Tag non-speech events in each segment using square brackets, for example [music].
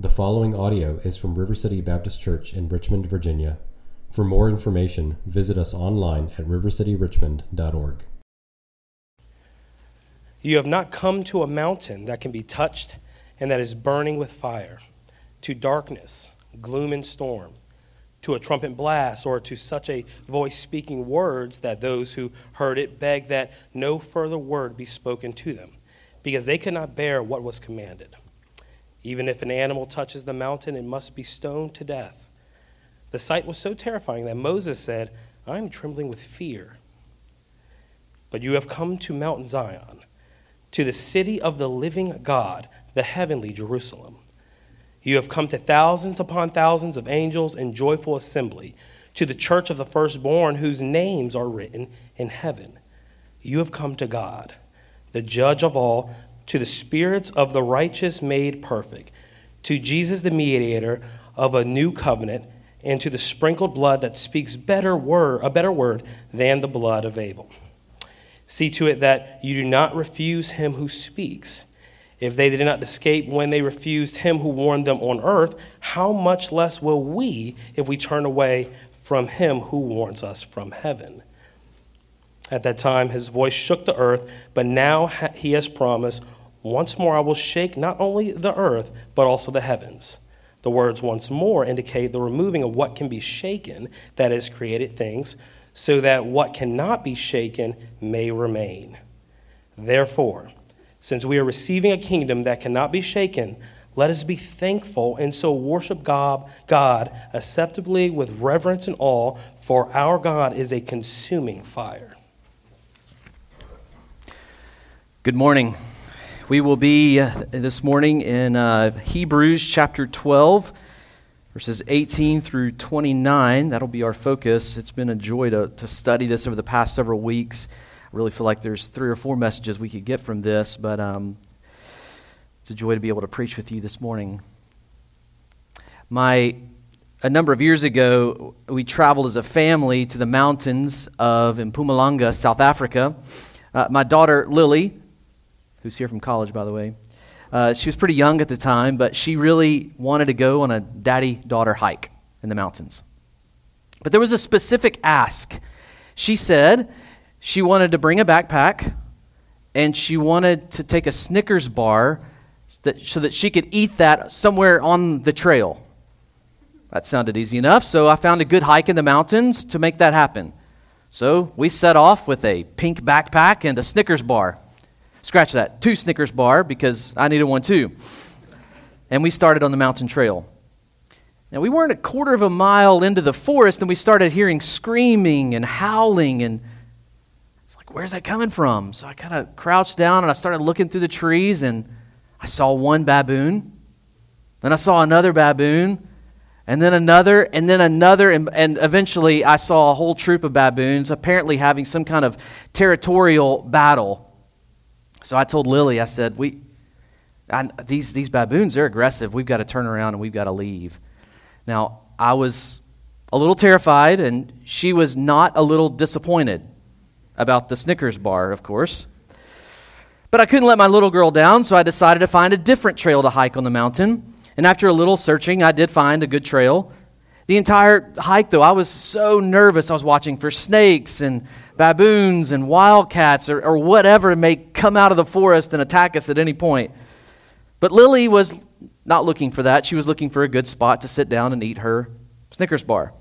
The following audio is from River City Baptist Church in Richmond, Virginia. For more information, visit us online at rivercityrichmond.org. You have not come to a mountain that can be touched and that is burning with fire, to darkness, gloom, and storm, to a trumpet blast, or to such a voice speaking words that those who heard it begged that no further word be spoken to them, because they could not bear what was commanded. Even if an animal touches the mountain, it must be stoned to death. The sight was so terrifying that Moses said, I am trembling with fear. But you have come to Mount Zion, to the city of the living God, the heavenly Jerusalem. You have come to thousands upon thousands of angels in joyful assembly, to the church of the firstborn whose names are written in heaven. You have come to God, the judge of all to the spirits of the righteous made perfect, to Jesus the mediator of a new covenant, and to the sprinkled blood that speaks better word, a better word than the blood of Abel. See to it that you do not refuse him who speaks. If they did not escape when they refused him who warned them on earth, how much less will we if we turn away from him who warns us from heaven? At that time, his voice shook the earth, but now he has promised once more I will shake not only the earth, but also the heavens. The words once more indicate the removing of what can be shaken, that is, created things, so that what cannot be shaken may remain. Therefore, since we are receiving a kingdom that cannot be shaken, let us be thankful and so worship God, God acceptably with reverence and awe, for our God is a consuming fire. Good morning. We will be uh, this morning in uh, Hebrews chapter 12, verses 18 through 29. That'll be our focus. It's been a joy to, to study this over the past several weeks. I really feel like there's three or four messages we could get from this, but um, it's a joy to be able to preach with you this morning. My a number of years ago, we traveled as a family to the mountains of Mpumalanga, South Africa. Uh, my daughter Lily who's here from college, by the way. Uh, she was pretty young at the time, but she really wanted to go on a daddy daughter hike in the mountains. But there was a specific ask. She said she wanted to bring a backpack and she wanted to take a Snickers bar so that she could eat that somewhere on the trail. That sounded easy enough, so I found a good hike in the mountains to make that happen. So we set off with a pink backpack and a Snickers bar. Scratch that. Two Snickers bar because I needed one too. And we started on the mountain trail. Now, we weren't a quarter of a mile into the forest and we started hearing screaming and howling. And it's like, where's that coming from? So I kind of crouched down and I started looking through the trees and I saw one baboon. Then I saw another baboon and then another, and then another, and, and, eventually I saw a whole troop of baboons apparently having some kind of territorial battle. So I told Lily, I said, we, I, these, these baboons, they're aggressive. We've got to turn around and we've got to leave. Now, I was a little terrified, and she was not a little disappointed about the Snickers bar, of course. But I couldn't let my little girl down, so I decided to find a different trail to hike on the mountain. And after a little searching, I did find a good trail. The entire hike, though, I was so nervous. I was watching for snakes and baboons and wildcats or, or whatever may come out of the forest and attack us at any point. But Lily was not looking for that. She was looking for a good spot to sit down and eat her Snickers bar.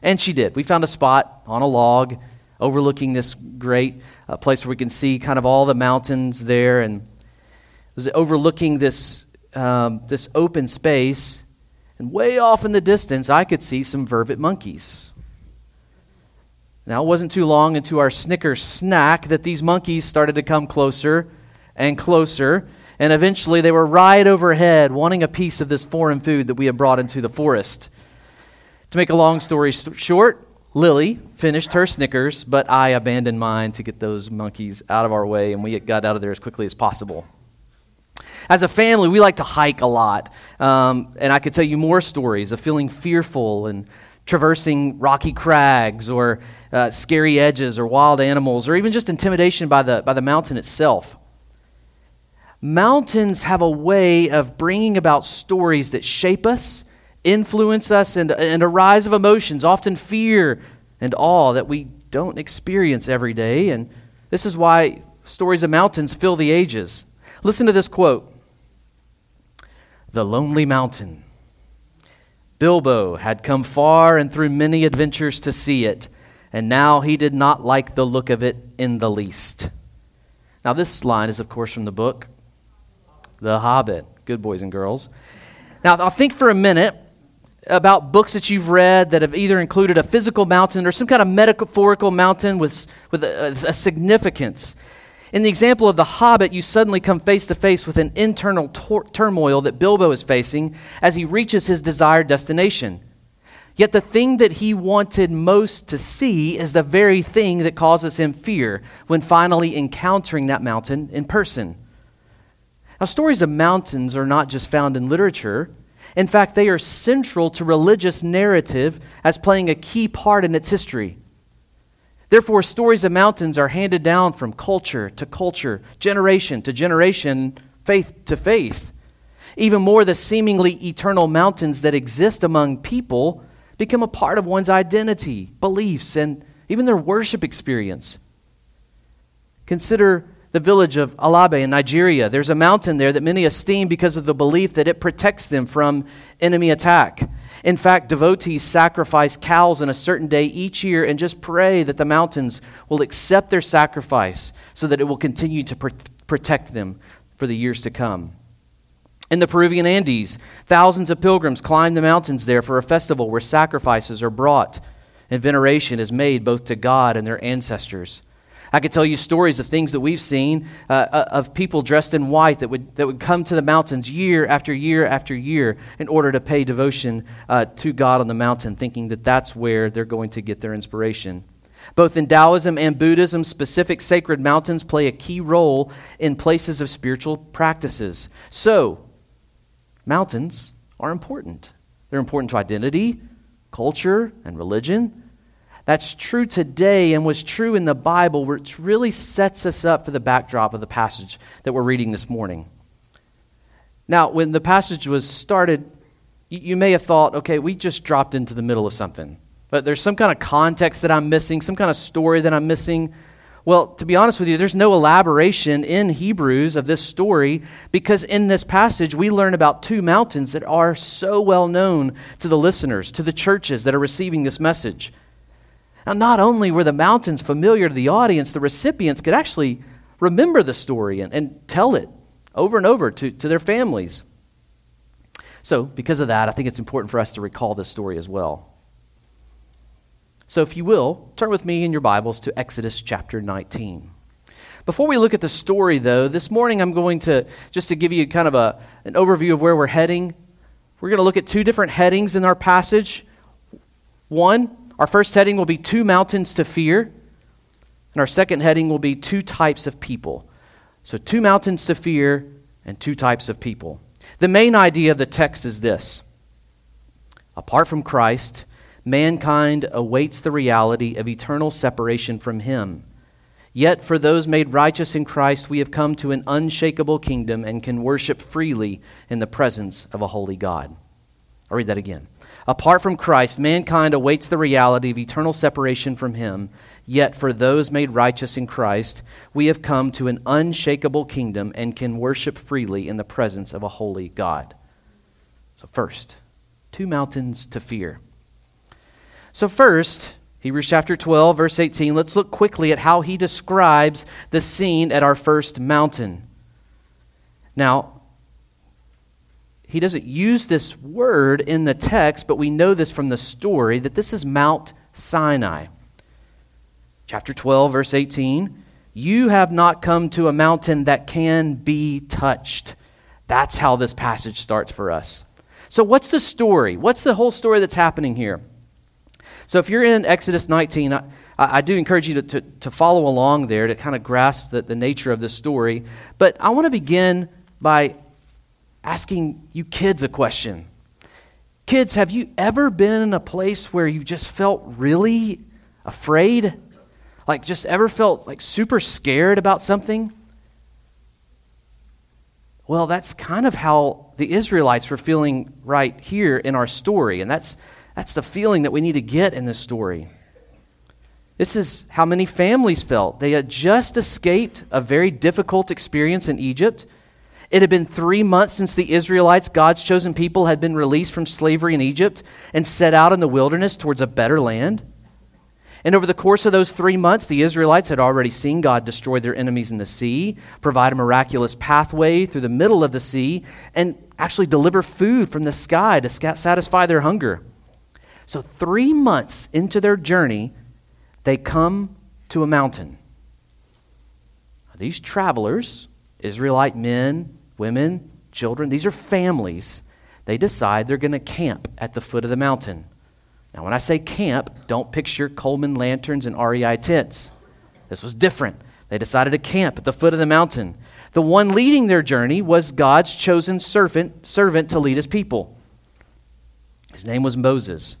And she did. We found a spot on a log overlooking this great uh, place where we can see kind of all the mountains there. And it was overlooking this, um, this open space. And way off in the distance, I could see some vervet monkeys now, it wasn't too long into our Snickers snack that these monkeys started to come closer and closer, and eventually they were right overhead wanting a piece of this foreign food that we had brought into the forest. To make a long story short, Lily finished her Snickers, but I abandoned mine to get those monkeys out of our way, and we got out of there as quickly as possible. As a family, we like to hike a lot, um, and I could tell you more stories of feeling fearful and traversing rocky crags or uh, scary edges or wild animals or even just intimidation by the, by the mountain itself. Mountains have a way of bringing about stories that shape us, influence us, and, and a rise of emotions, often fear and awe that we don't experience every day. And this is why stories of mountains fill the ages. Listen to this quote The Lonely Mountain. Bilbo had come far and through many adventures to see it, and now he did not like the look of it in the least. Now, this line is, of course, from the book The Hobbit. Good boys and girls. Now, I'll think for a minute about books that you've read that have either included a physical mountain or some kind of metaphorical mountain with, with a, a significance. In the example of the Hobbit, you suddenly come face to face with an internal tor- turmoil that Bilbo is facing as he reaches his desired destination. Yet the thing that he wanted most to see is the very thing that causes him fear when finally encountering that mountain in person. Now, stories of mountains are not just found in literature. In fact, they are central to religious narrative as playing a key part in its history. Therefore, stories of mountains are handed down from culture to culture, generation to generation, faith to faith. Even more, the seemingly eternal mountains that exist among people become a part of one's identity, beliefs, and even their worship experience. Consider the village of Alabe in Nigeria. There's a mountain there that many esteem because of the belief that it protects them from enemy attack. In fact, devotees sacrifice cows on a certain day each year and just pray that the mountains will accept their sacrifice so that it will continue to pr- protect them for the years to come. In the Peruvian Andes, thousands of pilgrims climb the mountains there for a festival where sacrifices are brought and veneration is made both to God and their ancestors. I could tell you stories of things that we've seen uh, uh, of people dressed in white that would, that would come to the mountains year after year after year in order to pay devotion uh, to God on the mountain, thinking that that's where they're going to get their inspiration. Both in Taoism and Buddhism, specific sacred mountains play a key role in places of spiritual practices. So, mountains are important. They're important to identity, culture, and religion. That's true today and was true in the Bible, which really sets us up for the backdrop of the passage that we're reading this morning. Now, when the passage was started, you may have thought, okay, we just dropped into the middle of something. But there's some kind of context that I'm missing, some kind of story that I'm missing. Well, to be honest with you, there's no elaboration in Hebrews of this story because in this passage we learn about two mountains that are so well known to the listeners, to the churches that are receiving this message. Now, not only were the mountains familiar to the audience, the recipients could actually remember the story and, and tell it over and over to, to their families. So, because of that, I think it's important for us to recall this story as well. So, if you will, turn with me in your Bibles to Exodus chapter 19. Before we look at the story, though, this morning I'm going to, just to give you kind of a, an overview of where we're heading, we're going to look at two different headings in our passage. One, our first heading will be two mountains to fear, and our second heading will be two types of people. So, two mountains to fear and two types of people. The main idea of the text is this Apart from Christ, mankind awaits the reality of eternal separation from Him. Yet, for those made righteous in Christ, we have come to an unshakable kingdom and can worship freely in the presence of a holy God. I'll read that again. Apart from Christ, mankind awaits the reality of eternal separation from Him. Yet for those made righteous in Christ, we have come to an unshakable kingdom and can worship freely in the presence of a holy God. So, first, two mountains to fear. So, first, Hebrews chapter 12, verse 18, let's look quickly at how he describes the scene at our first mountain. Now, he doesn't use this word in the text, but we know this from the story that this is Mount Sinai. Chapter 12, verse 18 You have not come to a mountain that can be touched. That's how this passage starts for us. So, what's the story? What's the whole story that's happening here? So, if you're in Exodus 19, I, I do encourage you to, to, to, follow along there to kind of grasp the, the nature of this story. But I want to begin by asking you kids a question. Kids, have you ever been in a place where you just felt really afraid? Like, just ever felt like super scared about something? Well, that's kind of how the Israelites were feeling right here in our story, and that's, that's the feeling that we need to get in this story. This is how many families felt. They had just escaped a very difficult experience in Egypt. It had been three months since the Israelites, God's chosen people, had been released from slavery in Egypt and set out in the wilderness towards a better land. And over the course of those three months, the Israelites had already seen God destroy their enemies in the sea, provide a miraculous pathway through the middle of the sea, and actually deliver food from the sky to satisfy their hunger. So, three months into their journey, they come to a mountain. These travelers, Israelite men, women, children, these are families. They decide they're going to camp at the foot of the mountain. Now, when I say camp, don't picture Coleman lanterns and REI tents. This was different. They decided to camp at the foot of the mountain. The one leading their journey was God's chosen servant, servant to lead his people. His name was Moses.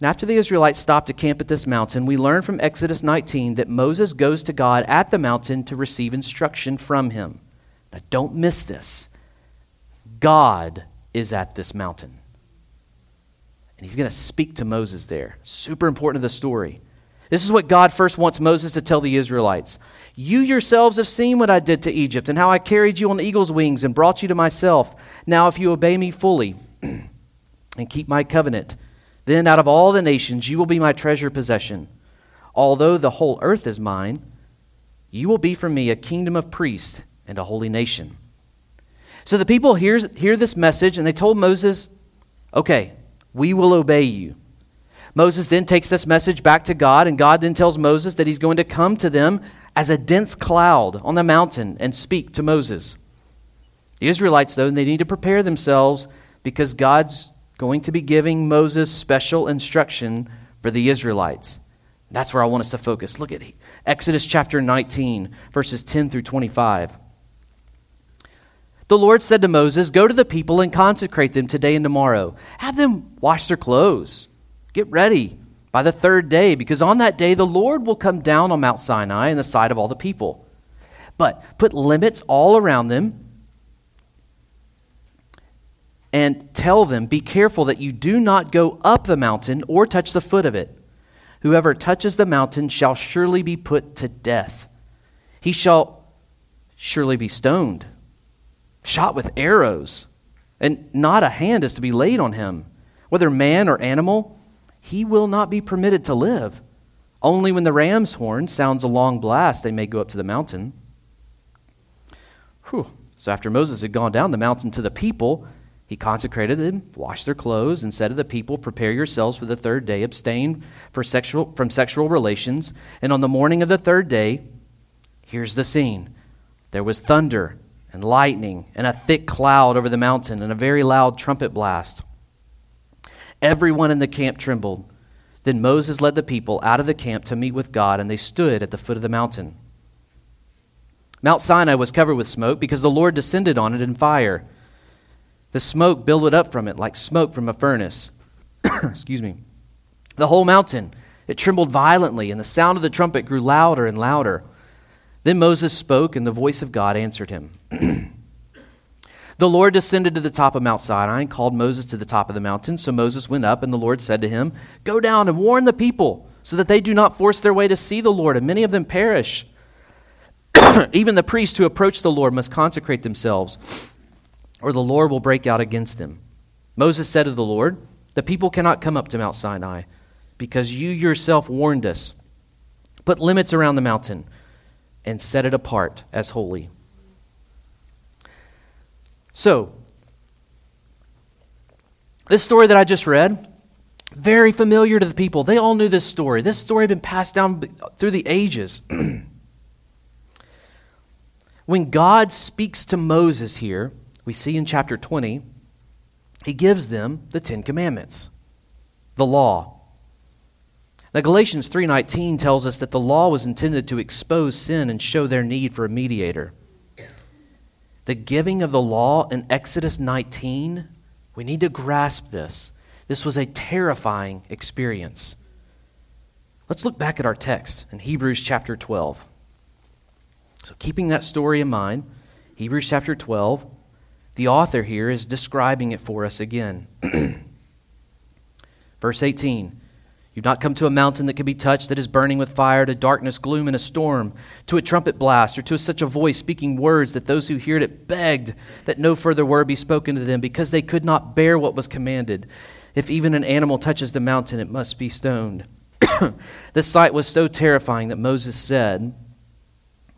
And after the Israelites stopped to camp at this mountain, we learn from Exodus 19 that Moses goes to God at the mountain to receive instruction from him. Now, don't miss this. God is at this mountain. And he's going to speak to Moses there. Super important to the story. This is what God first wants Moses to tell the Israelites. You yourselves have seen what I did to Egypt and how I carried you on eagle's wings and brought you to myself. Now, if you obey me fully [clears throat] and keep my covenant, then out of all the nations you will be my treasure possession. Although the whole earth is mine, you will be for me a kingdom of priests and a holy nation. So the people hear, hear this message and they told Moses, Okay, we will obey you. Moses then takes this message back to God, and God then tells Moses that he's going to come to them as a dense cloud on the mountain and speak to Moses. The Israelites, though, they need to prepare themselves because God's going to be giving Moses special instruction for the Israelites. That's where I want us to focus. Look at Exodus chapter 19, verses 10 through 25. The Lord said to Moses, Go to the people and consecrate them today and tomorrow. Have them wash their clothes. Get ready by the third day, because on that day the Lord will come down on Mount Sinai in the sight of all the people. But put limits all around them and tell them, Be careful that you do not go up the mountain or touch the foot of it. Whoever touches the mountain shall surely be put to death. He shall surely be stoned, shot with arrows, and not a hand is to be laid on him. Whether man or animal, he will not be permitted to live. Only when the ram's horn sounds a long blast, they may go up to the mountain. Whew. So after Moses had gone down the mountain to the people, he consecrated them, washed their clothes, and said to the people, Prepare yourselves for the third day, abstain sexual, from sexual relations. And on the morning of the third day, here's the scene there was thunder and lightning and a thick cloud over the mountain and a very loud trumpet blast. Everyone in the camp trembled. Then Moses led the people out of the camp to meet with God, and they stood at the foot of the mountain. Mount Sinai was covered with smoke because the Lord descended on it in fire. The smoke billowed up from it like smoke from a furnace. [coughs] Excuse me. The whole mountain, it trembled violently, and the sound of the trumpet grew louder and louder. Then Moses spoke, and the voice of God answered him. [clears throat] the Lord descended to the top of Mount Sinai and called Moses to the top of the mountain. So Moses went up, and the Lord said to him, Go down and warn the people, so that they do not force their way to see the Lord, and many of them perish. [clears throat] Even the priests who approach the Lord must consecrate themselves or the Lord will break out against them. Moses said to the Lord, The people cannot come up to Mount Sinai, because you yourself warned us. Put limits around the mountain and set it apart as holy. So, this story that I just read, very familiar to the people. They all knew this story. This story had been passed down through the ages. [clears throat] when God speaks to Moses here, we see in chapter 20, he gives them the Ten Commandments, the law. Now Galatians 3:19 tells us that the law was intended to expose sin and show their need for a mediator. The giving of the law in Exodus 19, we need to grasp this. This was a terrifying experience. Let's look back at our text in Hebrews chapter 12. So, keeping that story in mind, Hebrews chapter 12, the author here is describing it for us again. [clears throat] Verse 18 You've not come to a mountain that can be touched, that is burning with fire, to darkness, gloom, and a storm, to a trumpet blast, or to such a voice speaking words that those who heard it begged that no further word be spoken to them, because they could not bear what was commanded. If even an animal touches the mountain, it must be stoned. [coughs] this sight was so terrifying that Moses said,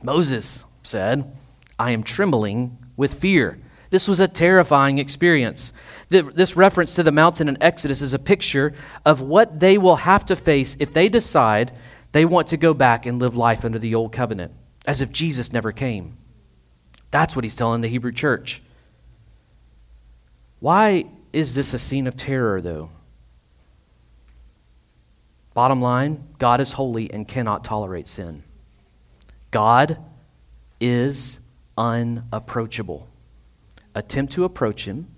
Moses said, I am trembling with fear. This was a terrifying experience. This reference to the mountain in Exodus is a picture of what they will have to face if they decide they want to go back and live life under the old covenant, as if Jesus never came. That's what he's telling the Hebrew church. Why is this a scene of terror, though? Bottom line God is holy and cannot tolerate sin. God is unapproachable. Attempt to approach him,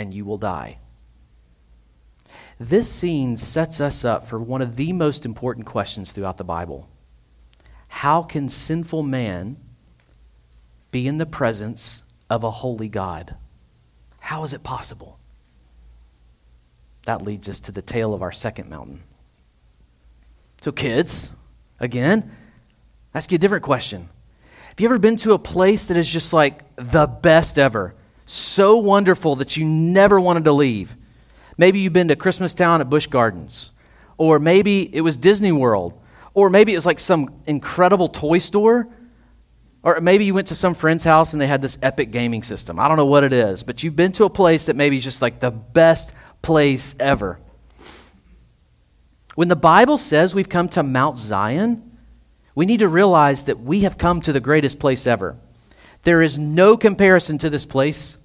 and you will die. This scene sets us up for one of the most important questions throughout the Bible. How can sinful man be in the presence of a holy God? How is it possible? That leads us to the tale of our second mountain. So, kids, again, ask you a different question. Have you ever been to a place that is just like the best ever? So wonderful that you never wanted to leave. Maybe you've been to Christmas Town at Busch Gardens, or maybe it was Disney World, or maybe it was like some incredible toy store, or maybe you went to some friend's house and they had this epic gaming system. I don't know what it is, but you've been to a place that maybe is just like the best place ever. When the Bible says we've come to Mount Zion, we need to realize that we have come to the greatest place ever. There is no comparison to this place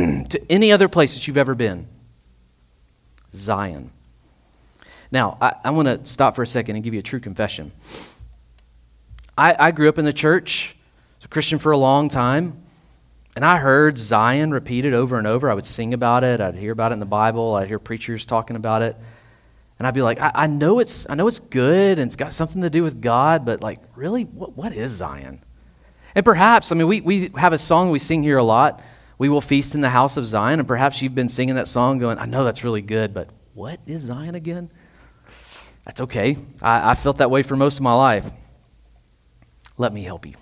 [clears throat] to any other place that you've ever been. Zion. Now, I, I want to stop for a second and give you a true confession. I, I grew up in the church, a Christian for a long time, and I heard Zion repeated over and over. I would sing about it, I'd hear about it in the Bible, I'd hear preachers talking about it. And I'd be like, I, I know it's I know it's good and it's got something to do with God, but like really, what, what is Zion? And perhaps, I mean, we, we have a song we sing here a lot. We will feast in the house of Zion. And perhaps you've been singing that song going, I know that's really good, but what is Zion again? That's okay. I, I felt that way for most of my life. Let me help you.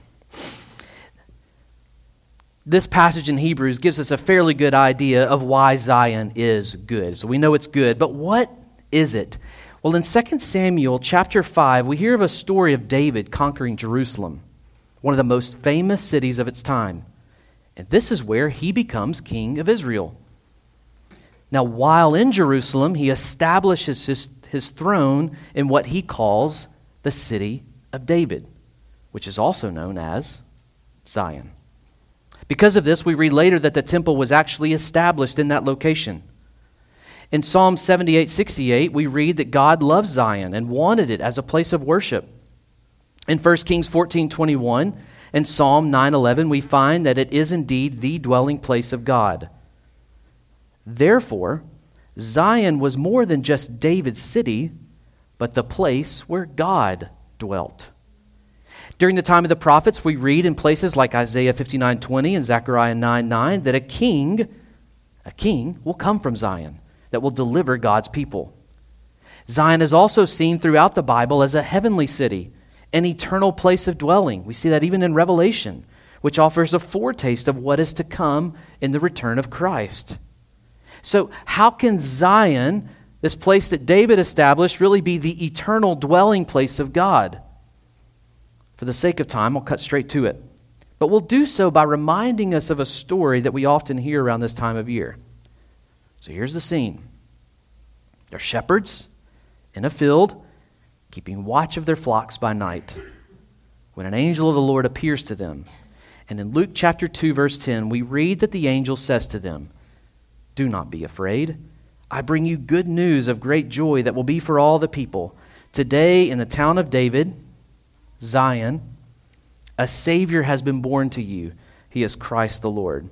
This passage in Hebrews gives us a fairly good idea of why Zion is good. So we know it's good, but what is it? Well, in 2 Samuel chapter 5, we hear of a story of David conquering Jerusalem one of the most famous cities of its time. And this is where he becomes king of Israel. Now, while in Jerusalem, he establishes his, his throne in what he calls the city of David, which is also known as Zion. Because of this, we read later that the temple was actually established in that location. In Psalm 78 68, we read that God loved Zion and wanted it as a place of worship. In 1 Kings 14 21 and Psalm 9:11, we find that it is indeed the dwelling place of God. Therefore, Zion was more than just David's city, but the place where God dwelt. During the time of the prophets, we read in places like Isaiah 59:20 and Zechariah 9:9 that a king, a king will come from Zion that will deliver God's people. Zion is also seen throughout the Bible as a heavenly city an eternal place of dwelling. We see that even in Revelation, which offers a foretaste of what is to come in the return of Christ. So, how can Zion, this place that David established, really be the eternal dwelling place of God? For the sake of time, I'll cut straight to it. But we'll do so by reminding us of a story that we often hear around this time of year. So here's the scene. There are shepherds in a field keeping watch of their flocks by night, when an angel of the Lord appears to them. And in Luke chapter 2, verse 10, we read that the angel says to them, Do not be afraid. I bring you good news of great joy that will be for all the people. Today, in the town of David, Zion, a Savior has been born to you. He is Christ the Lord.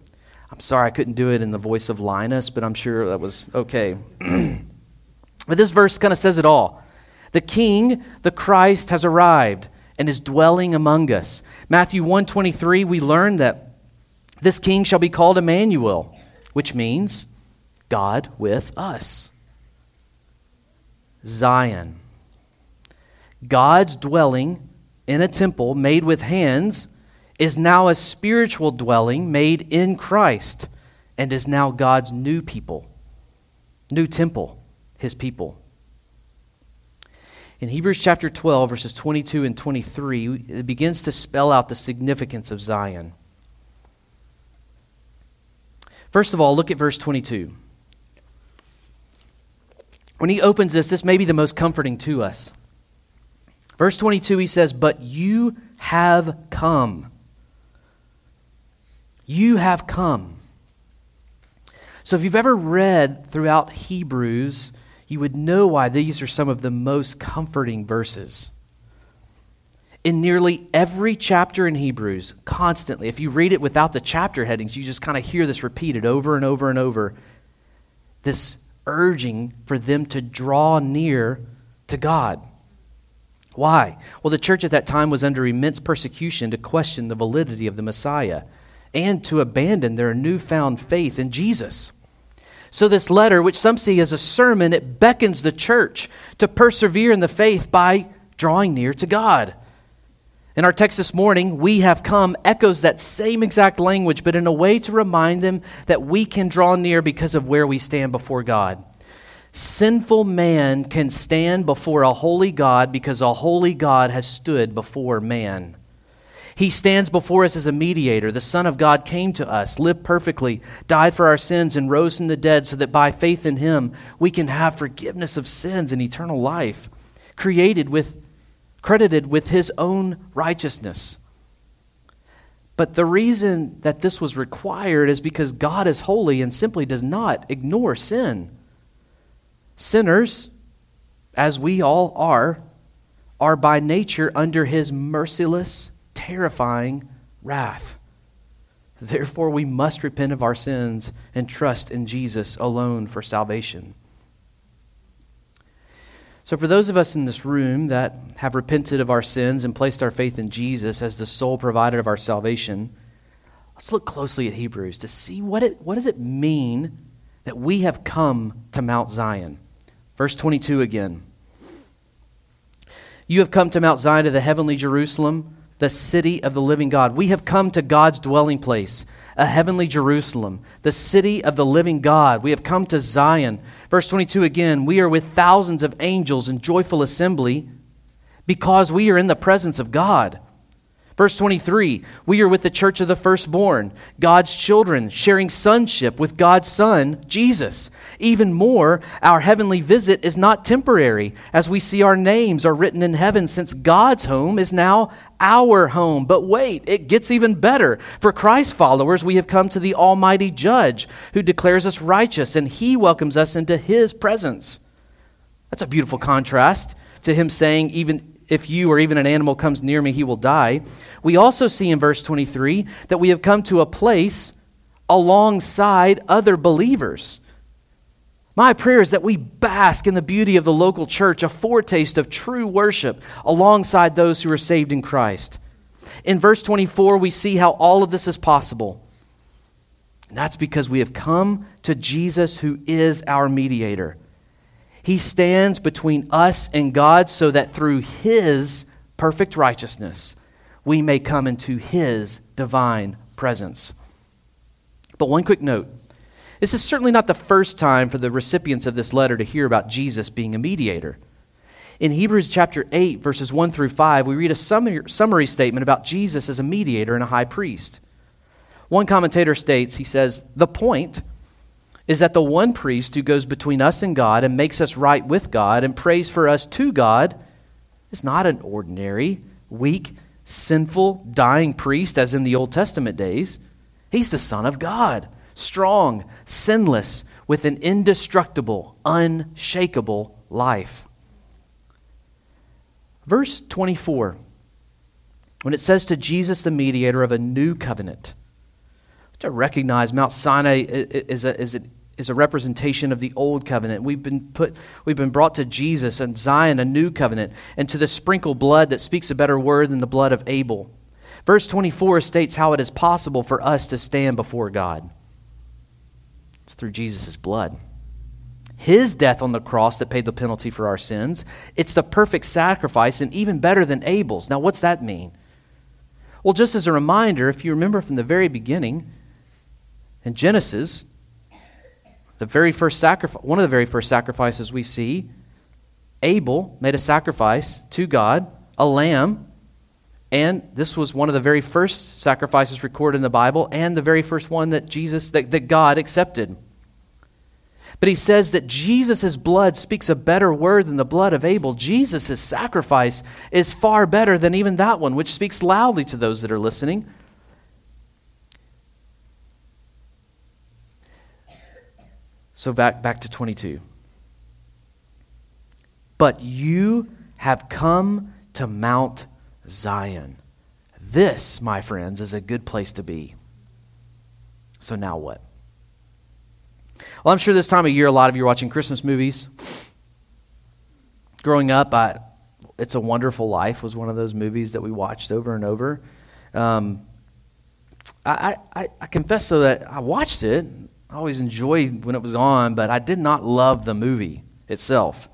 I'm sorry I couldn't do it in the voice of Linus, but I'm sure that was okay. [clears throat] but this verse kind of says it all. The King, the Christ, has arrived and is dwelling among us. Matthew 123, we learn that This king shall be called Immanuel, which means God with us. Zion. God's dwelling in a temple made with hands is now a spiritual dwelling made in Christ and is now God's new people, new temple, his people. In Hebrews chapter 12, verses 22 and 23, it begins to spell out the significance of Zion. First of all, look at verse 22. When he opens this, this may be the most comforting to us. Verse 22, he says, But you have come. You have come. So if you've ever read throughout Hebrews, you would know why these are some of the most comforting verses. In nearly every chapter in Hebrews, constantly, if you read it without the chapter headings, you just kind of hear this repeated over and over and over. This urging for them to draw near to God. Why? Well, the church at that time was under immense persecution to question the validity of the Messiah and to abandon their newfound faith in Jesus. So, this letter, which some see as a sermon, it beckons the church to persevere in the faith by drawing near to God. In our text this morning, we have come echoes that same exact language, but in a way to remind them that we can draw near because of where we stand before God. Sinful man can stand before a holy God because a holy God has stood before man. He stands before us as a mediator. The Son of God came to us, lived perfectly, died for our sins, and rose from the dead so that by faith in him we can have forgiveness of sins and eternal life, created with credited with his own righteousness. But the reason that this was required is because God is holy and simply does not ignore sin. Sinners, as we all are, are by nature under his merciless, terrifying wrath. Therefore, we must repent of our sins and trust in Jesus alone for salvation. So, for those of us in this room that have repented of our sins and placed our faith in Jesus as the sole provider of our salvation, let's look closely at Hebrews to see what, it, what does it mean that we have come to Mount Zion. Verse 22 again. You have come to Mount Zion, to the heavenly Jerusalem, the city of the living God. We have come to God's dwelling place, a heavenly Jerusalem, the city of the living God. We have come to Zion. Verse 22 again, we are with thousands of angels in joyful assembly because we are in the presence of God. Verse 23 We are with the church of the firstborn, God's children, sharing sonship with God's Son, Jesus. Even more, our heavenly visit is not temporary, as we see our names are written in heaven, since God's home is now our home. But wait, it gets even better. For Christ's followers, we have come to the Almighty Judge, who declares us righteous, and He welcomes us into His presence. That's a beautiful contrast to Him saying, even if you or even an animal comes near me, he will die. We also see in verse 23 that we have come to a place alongside other believers. My prayer is that we bask in the beauty of the local church, a foretaste of true worship alongside those who are saved in Christ. In verse 24, we see how all of this is possible. And that's because we have come to Jesus, who is our mediator. He stands between us and God so that through His perfect righteousness, we may come into His divine presence. But one quick note this is certainly not the first time for the recipients of this letter to hear about Jesus being a mediator. In Hebrews chapter 8, verses 1 through 5, we read a summary statement about Jesus as a mediator and a high priest. One commentator states, he says, The point is that the one priest who goes between us and God and makes us right with God and prays for us to God is not an ordinary, weak, sinful, dying priest as in the Old Testament days. He's the Son of God, strong, sinless, with an indestructible, unshakable life. Verse 24, when it says to Jesus, the mediator of a new covenant, to recognize Mount Sinai is, a, is, an is a representation of the old covenant. We've been put we've been brought to Jesus and Zion a new covenant and to the sprinkled blood that speaks a better word than the blood of Abel. Verse 24 states how it is possible for us to stand before God. It's through Jesus' blood. His death on the cross that paid the penalty for our sins. It's the perfect sacrifice and even better than Abel's. Now, what's that mean? Well, just as a reminder, if you remember from the very beginning, in Genesis, the very first sacrifice, one of the very first sacrifices we see, Abel made a sacrifice to God, a lamb, and this was one of the very first sacrifices recorded in the Bible and the very first one that Jesus that, that God accepted. But he says that Jesus' blood speaks a better word than the blood of Abel. Jesus' sacrifice is far better than even that one, which speaks loudly to those that are listening. So back, back to 22. But you have come to Mount Zion. This, my friends, is a good place to be. So now what? Well, I'm sure this time of year, a lot of you are watching Christmas movies. Growing up, I, It's a Wonderful Life was one of those movies that we watched over and over. Um, I, I, I confess, though, that I watched it. I always enjoyed when it was on, but I did not love the movie itself.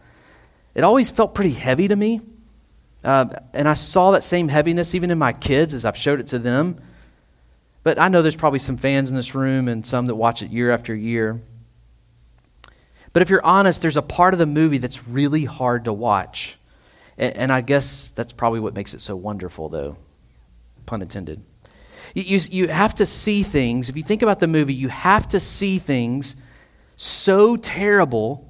It always felt pretty heavy to me. Uh, and I saw that same heaviness even in my kids as I've showed it to them. But I know there's probably some fans in this room and some that watch it year after year. But if you're honest, there's a part of the movie that's really hard to watch. And, and I guess that's probably what makes it so wonderful, though. Pun intended. You, you, have to see things. If you think about the movie, you have to see things so terrible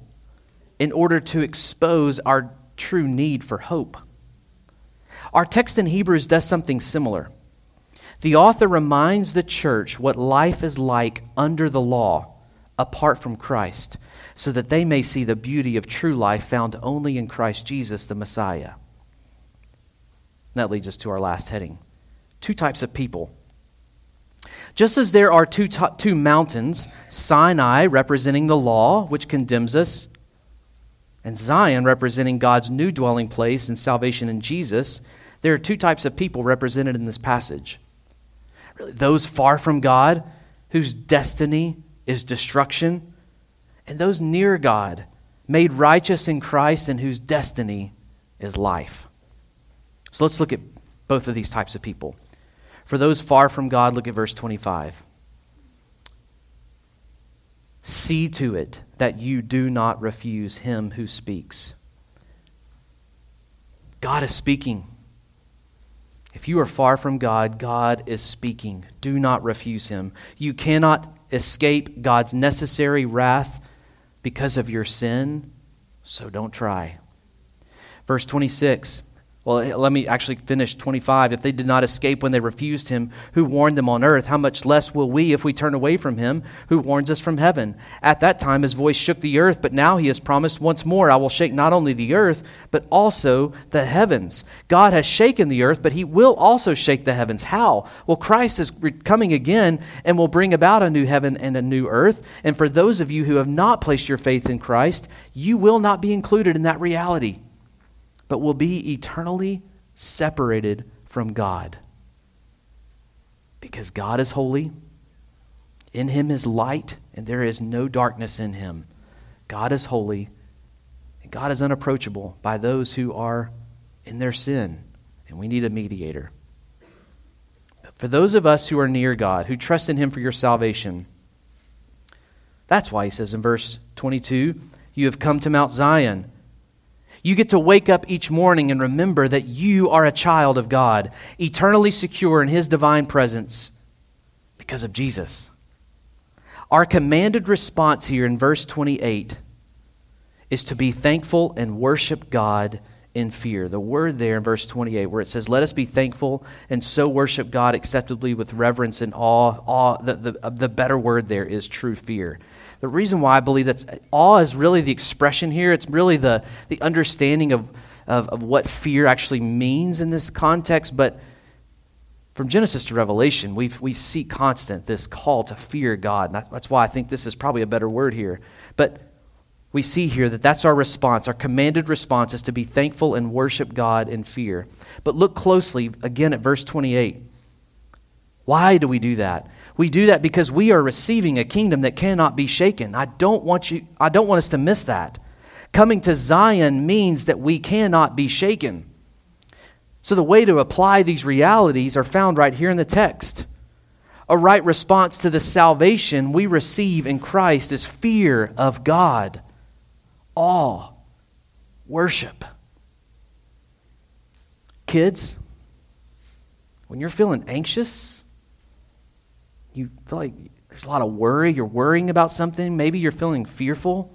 in order to expose our true need for hope. Our text in Hebrews does something similar. The author reminds the church what life is like under the law, apart from Christ, so that they may see the beauty of true life found only in Christ Jesus, the Messiah. that leads us to our last heading two types of people. Just as there are two, t- two mountains, Sinai representing the law, which condemns us, and Zion representing God's new dwelling place and salvation in Jesus, there are two types of people represented in this passage. Really, those far from God, whose destiny is destruction, and those near God, made righteous in Christ, and whose destiny is life. So let's look at both of these types of people. For those far from God, look at verse 25. See to it that you do not refuse him who speaks. God is speaking. If you are far from God, God is speaking. Do not refuse him. You cannot escape God's necessary wrath because of your sin, so don't try. Verse 26 well, eh, let me actually finish 25. If they did not escape when they refused him, who warned them on earth, how much less will we if we turn away from him who warns us from heaven? At that time his voice shook the earth, but now he has promised once more, I will shake not only the earth, but also the heavens. God has shaken the earth, but he will also shake the heavens. How? Well, Christ is coming again and will bring about a new heaven and a new earth. And for those of you who have not placed your faith in Christ, you will not be included in that reality but will be eternally separated from God. Because God is holy, in him is light, and there is no darkness in him. God is holy, and God is unapproachable by those who are in their sin, and we need a mediator. But for those of us who are near God, who trust in him for your salvation, that's why he says in verse 22 You have come to Mount Zion you get to wake up each morning and remember that you are a child of God, eternally secure in His divine presence because of Jesus. Our commanded response here in verse 28 is to be thankful and worship God in fear. The word there in verse 28, where it says, Let us be thankful and so worship God acceptably with reverence and awe. awe the, the, the better word there is true fear. The reason why I believe that awe is really the expression here, it's really the, the understanding of, of, of what fear actually means in this context. But from Genesis to Revelation, we we see constant this call to fear God. And that's why I think this is probably a better word here. But we see here that that's our response. Our commanded response is to be thankful and worship God in fear. But look closely again at verse 28. Why do we do that? We do that because we are receiving a kingdom that cannot be shaken. I don't want you I don't want us to miss that. Coming to Zion means that we cannot be shaken. So the way to apply these realities are found right here in the text. A right response to the salvation we receive in Christ is fear of God, awe, worship. Kids, when you're feeling anxious, you feel like there's a lot of worry, you're worrying about something, maybe you're feeling fearful,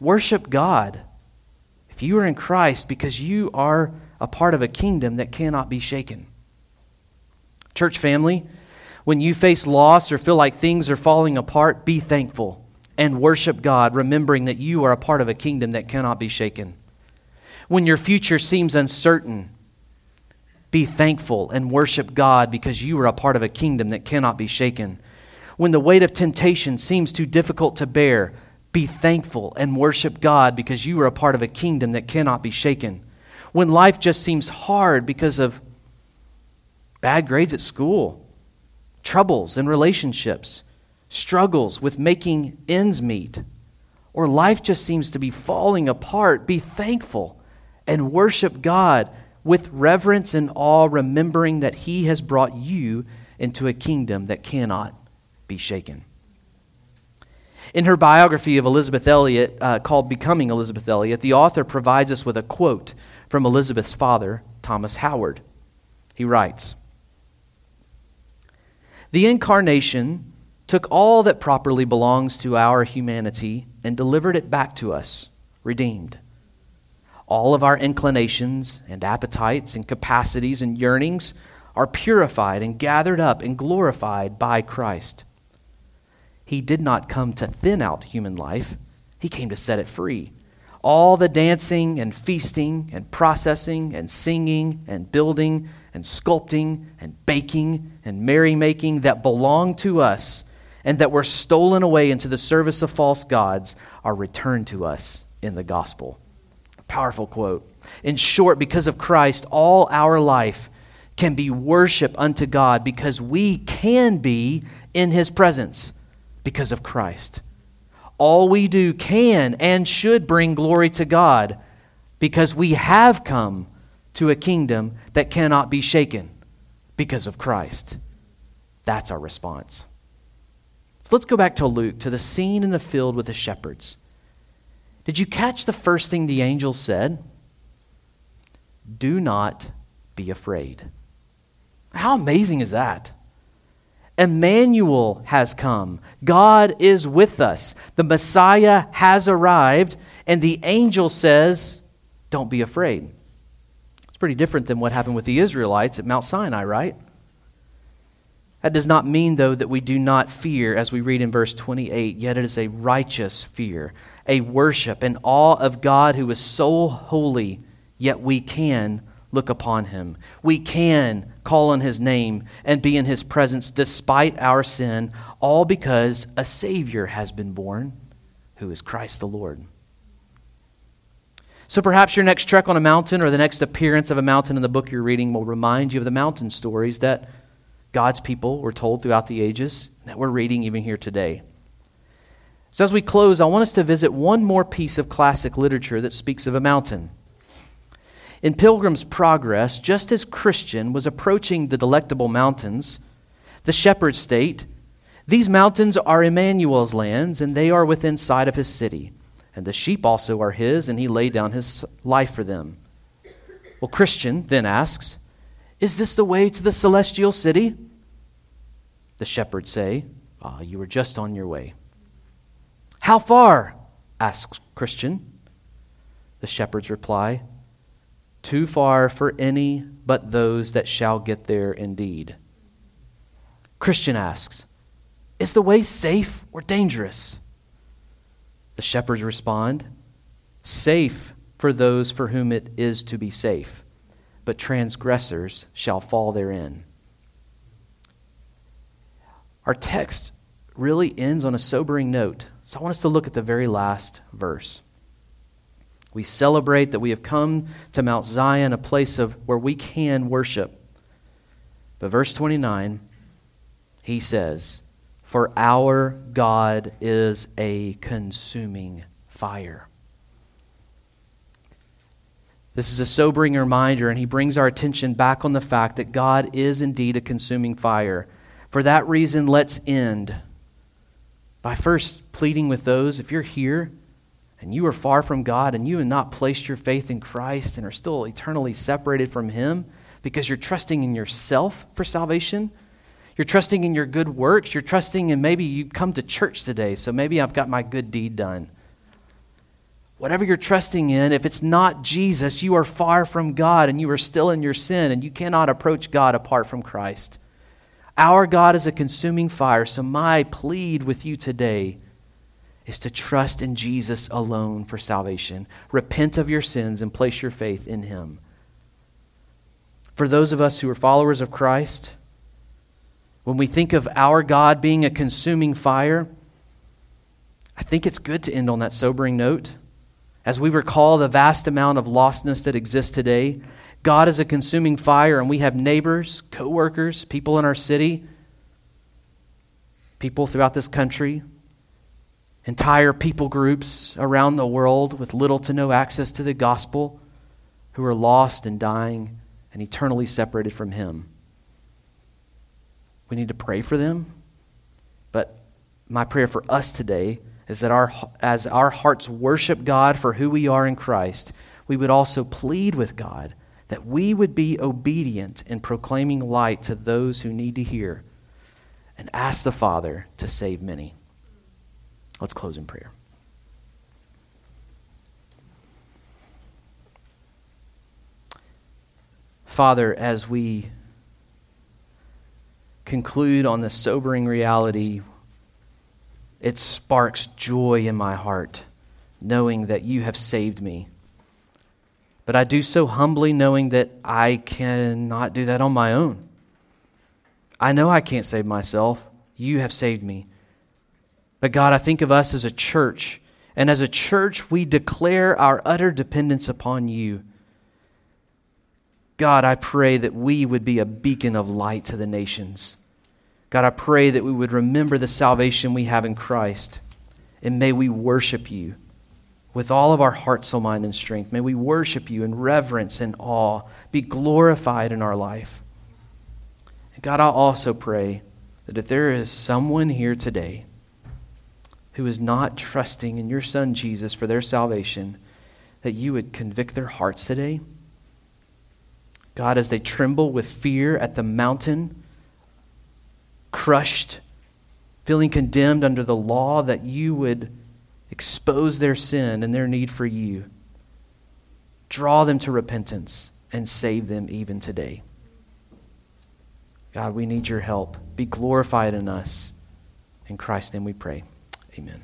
worship God. If you are in Christ, because you are a part of a kingdom that cannot be shaken. Church family, when you face loss or feel like things are falling apart, be thankful and worship God, remembering that you are a part of a kingdom that cannot be shaken. When your future seems uncertain, be thankful and worship God because you are a part of a kingdom that cannot be shaken. When the weight of temptation seems too difficult to bear, be thankful and worship God because you are a part of a kingdom that cannot be shaken. When life just seems hard because of bad grades at school, troubles in relationships, struggles with making ends meet, or life just seems to be falling apart, be thankful and worship God with reverence and awe, remembering that He has brought you into a kingdom that cannot be shaken. In her biography of Elisabeth Elliot, uh, called Becoming Elisabeth Elliot, the author provides us with a quote from Elisabeth's father, Thomas Howard. He writes The incarnation took all that properly belongs to our humanity and delivered it back to us, redeemed all of our inclinations and appetites and capacities and yearnings are purified and gathered up and glorified by Christ. He did not come to thin out human life, He came to set it free. All the dancing and feasting and processing and singing and building and sculpting and baking and merrymaking that belong to us and that were stolen away into the service of false gods are returned to us in the gospel. Powerful quote. In short, because of Christ, all our life can be worship unto God because we can be in His presence because of Christ. All we do can and should bring glory to God because we have come to a kingdom that cannot be shaken because of Christ. That's our response. So let's go back to Luke, to the scene in the field with the shepherds. Did you catch the first thing the angel said? Do not be afraid. How amazing is that? Immanuel has come. God is with us. The Messiah has arrived, and the angel says, Don't be afraid. It's pretty different than what happened with the Israelites at Mount Sinai, right? That does not mean, though, that we do not fear, as we read in verse 28, yet it is a righteous fear, a worship, an awe of God who is so holy, yet we can look upon him. We can call on his name and be in his presence despite our sin, all because a Savior has been born, who is Christ the Lord. So perhaps your next trek on a mountain or the next appearance of a mountain in the book you're reading will remind you of the mountain stories that God's people were told throughout the ages that we're reading even here today. So, as we close, I want us to visit one more piece of classic literature that speaks of a mountain. In Pilgrim's Progress, just as Christian was approaching the delectable mountains, the shepherd state, These mountains are Immanuel's lands, and they are within sight of his city. And the sheep also are his, and he laid down his life for them. Well, Christian then asks, is this the way to the celestial city? The shepherds say, Ah, you were just on your way. How far? asks Christian. The shepherds reply, Too far for any but those that shall get there indeed. Christian asks, Is the way safe or dangerous? The shepherds respond, Safe for those for whom it is to be safe but transgressors shall fall therein. Our text really ends on a sobering note. So I want us to look at the very last verse. We celebrate that we have come to Mount Zion, a place of where we can worship. But verse 29, he says, For our God is a consuming fire. This is a sobering reminder, and he brings our attention back on the fact that God is indeed a consuming fire. For that reason, let's end by first pleading with those, if you're here and you are far from God and you have not placed your faith in Christ and are still eternally separated from Him because you're trusting in yourself for salvation, you're trusting in your good works, you're trusting in maybe you come to church today, so maybe I've got my good deed done. Whatever you're trusting in, if it's not Jesus, you are far from God and you are still in your sin and you cannot approach God apart from Christ. Our God is a consuming fire, so my plead with you today is to trust in Jesus alone for salvation. Repent of your sins and place your faith in Him. For those of us who are followers of Christ, when we think of our God being a consuming fire, I think it's good to end on that sobering note. As we recall the vast amount of lostness that exists today, God is a consuming fire, and we have neighbors, coworkers, people in our city, people throughout this country, entire people groups around the world with little to no access to the gospel who are lost and dying and eternally separated from Him. We need to pray for them, but my prayer for us today is that our, as our hearts worship God for who we are in Christ, we would also plead with God that we would be obedient in proclaiming light to those who need to hear and ask the Father to save many. Let's close in prayer. Father, as we conclude on this sobering reality it sparks joy in my heart knowing that you have saved me. But I do so humbly knowing that I cannot do that on my own. I know I can't save myself. You have saved me. But God, I think of us as a church. And as a church, we declare our utter dependence upon you. God, I pray that we would be a beacon of light to the nations. God, I pray that we would remember the salvation we have in Christ. And may we worship you with all of our heart, soul, mind, and strength. May we worship you in reverence and awe, be glorified in our life. And God, I also pray that if there is someone here today who is not trusting in your Son Jesus for their salvation, that you would convict their hearts today. God, as they tremble with fear at the mountain crushed, feeling condemned under the law, that you would expose their sin and their need for you. Draw them to repentance and save them even today. God, we need your help. Be glorified in us. In Christ's name we pray. Amen.